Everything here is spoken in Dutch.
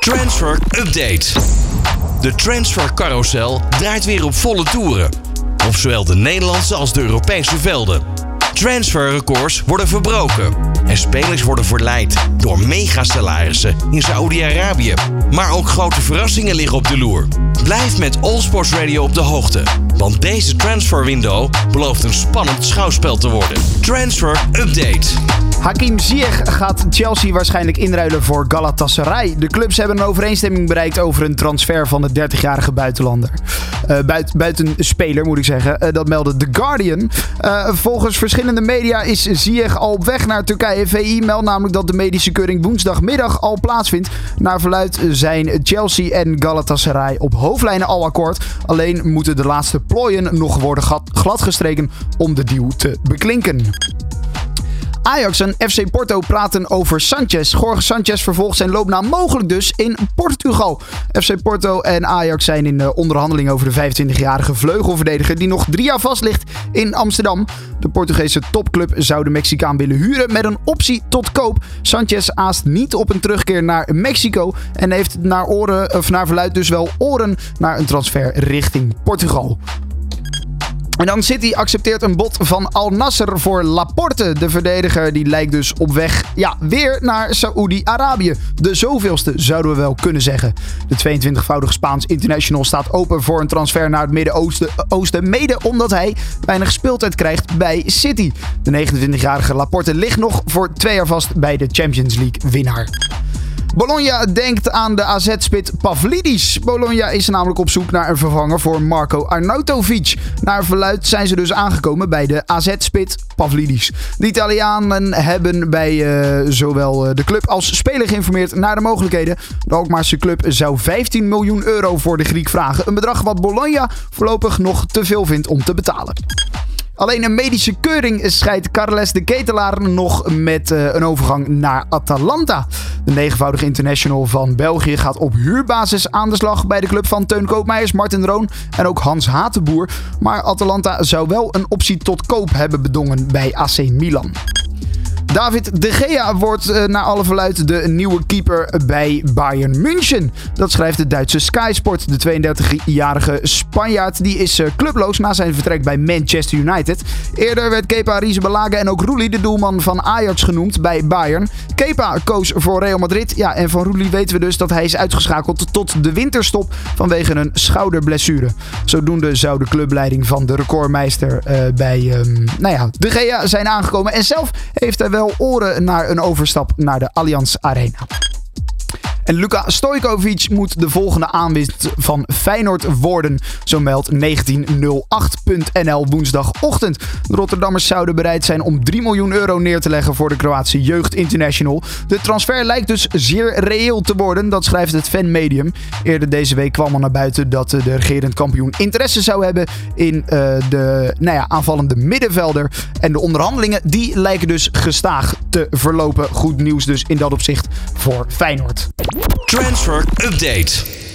Transfer Update. De transfer carousel draait weer op volle toeren. Op zowel de Nederlandse als de Europese velden. Transferrecords worden verbroken. En spelers worden verleid door megasalarissen in Saoedi-Arabië. Maar ook grote verrassingen liggen op de loer. Blijf met All Sports Radio op de hoogte. Want deze transferwindow belooft een spannend schouwspel te worden. Transfer Update. Hakim Ziyech gaat Chelsea waarschijnlijk inruilen voor Galatasaray. De clubs hebben een overeenstemming bereikt over een transfer van de 30-jarige buitenlander. Uh, buit, buitenspeler moet ik zeggen. Uh, dat meldde The Guardian. Uh, volgens verschillende media is Ziyech al op weg naar Turkije. VI meldt namelijk dat de medische keuring woensdagmiddag al plaatsvindt. Naar verluid zijn Chelsea en Galatasaray op hoofdlijnen al akkoord. Alleen moeten de laatste plooien nog worden gladgestreken om de deal te beklinken. Ajax en FC Porto praten over Sanchez. Jorge Sanchez vervolgt zijn loopnaam mogelijk dus in Portugal. FC Porto en Ajax zijn in de onderhandeling over de 25-jarige vleugelverdediger die nog drie jaar vast ligt in Amsterdam. De Portugese topclub zou de Mexicaan willen huren met een optie tot koop. Sanchez aast niet op een terugkeer naar Mexico en heeft naar, oren, of naar verluid dus wel oren naar een transfer richting Portugal. En dan City accepteert een bod van Al Nasser voor Laporte. De verdediger die lijkt dus op weg ja, weer naar Saoedi-Arabië. De zoveelste zouden we wel kunnen zeggen. De 22-voudige Spaans international staat open voor een transfer naar het Midden-Oosten. Mede omdat hij weinig speeltijd krijgt bij City. De 29-jarige Laporte ligt nog voor twee jaar vast bij de Champions League winnaar. Bologna denkt aan de AZ-spit Pavlidis. Bologna is namelijk op zoek naar een vervanger voor Marco Arnautovic. Naar verluid zijn ze dus aangekomen bij de AZ-spit Pavlidis. De Italianen hebben bij uh, zowel eh, de club als speler geïnformeerd naar de mogelijkheden. De Alkmaarse club zou 15 miljoen euro voor de Griek vragen. Een bedrag wat Bologna voorlopig nog te veel vindt om te betalen. Alleen een medische keuring scheidt Carles de Ketelaar nog met uh, een overgang naar Atalanta. De negenvoudige international van België gaat op huurbasis aan de slag bij de club van Teun Koopmeijers, Martin Roon en ook Hans Hatenboer. Maar Atalanta zou wel een optie tot koop hebben bedongen bij AC Milan. David De Gea wordt uh, naar alle verluid de nieuwe keeper bij Bayern München. Dat schrijft de Duitse Sky Sport. De 32-jarige Spanjaard die is uh, clubloos na zijn vertrek bij Manchester United. Eerder werd Kepa Arrizabalaga en ook Roelie, de doelman van Ajax, genoemd bij Bayern. Kepa koos voor Real Madrid. Ja, en van Roelie weten we dus dat hij is uitgeschakeld tot de winterstop vanwege een schouderblessure. Zodoende zou de clubleiding van de recordmeister uh, bij um, nou ja, De Gea zijn aangekomen. En zelf heeft hij oren naar een overstap naar de Allianz Arena. En Luka Stojkovic moet de volgende aanwinst van Feyenoord worden. Zo meldt 1908.nl woensdagochtend. De Rotterdammers zouden bereid zijn om 3 miljoen euro neer te leggen voor de Kroatische Jeugd International. De transfer lijkt dus zeer reëel te worden, dat schrijft het fanmedium. Eerder deze week kwam al naar buiten dat de regerend kampioen interesse zou hebben in uh, de nou ja, aanvallende middenvelder. En de onderhandelingen die lijken dus gestaag te verlopen. Goed nieuws dus in dat opzicht voor Feyenoord. Transfer Update.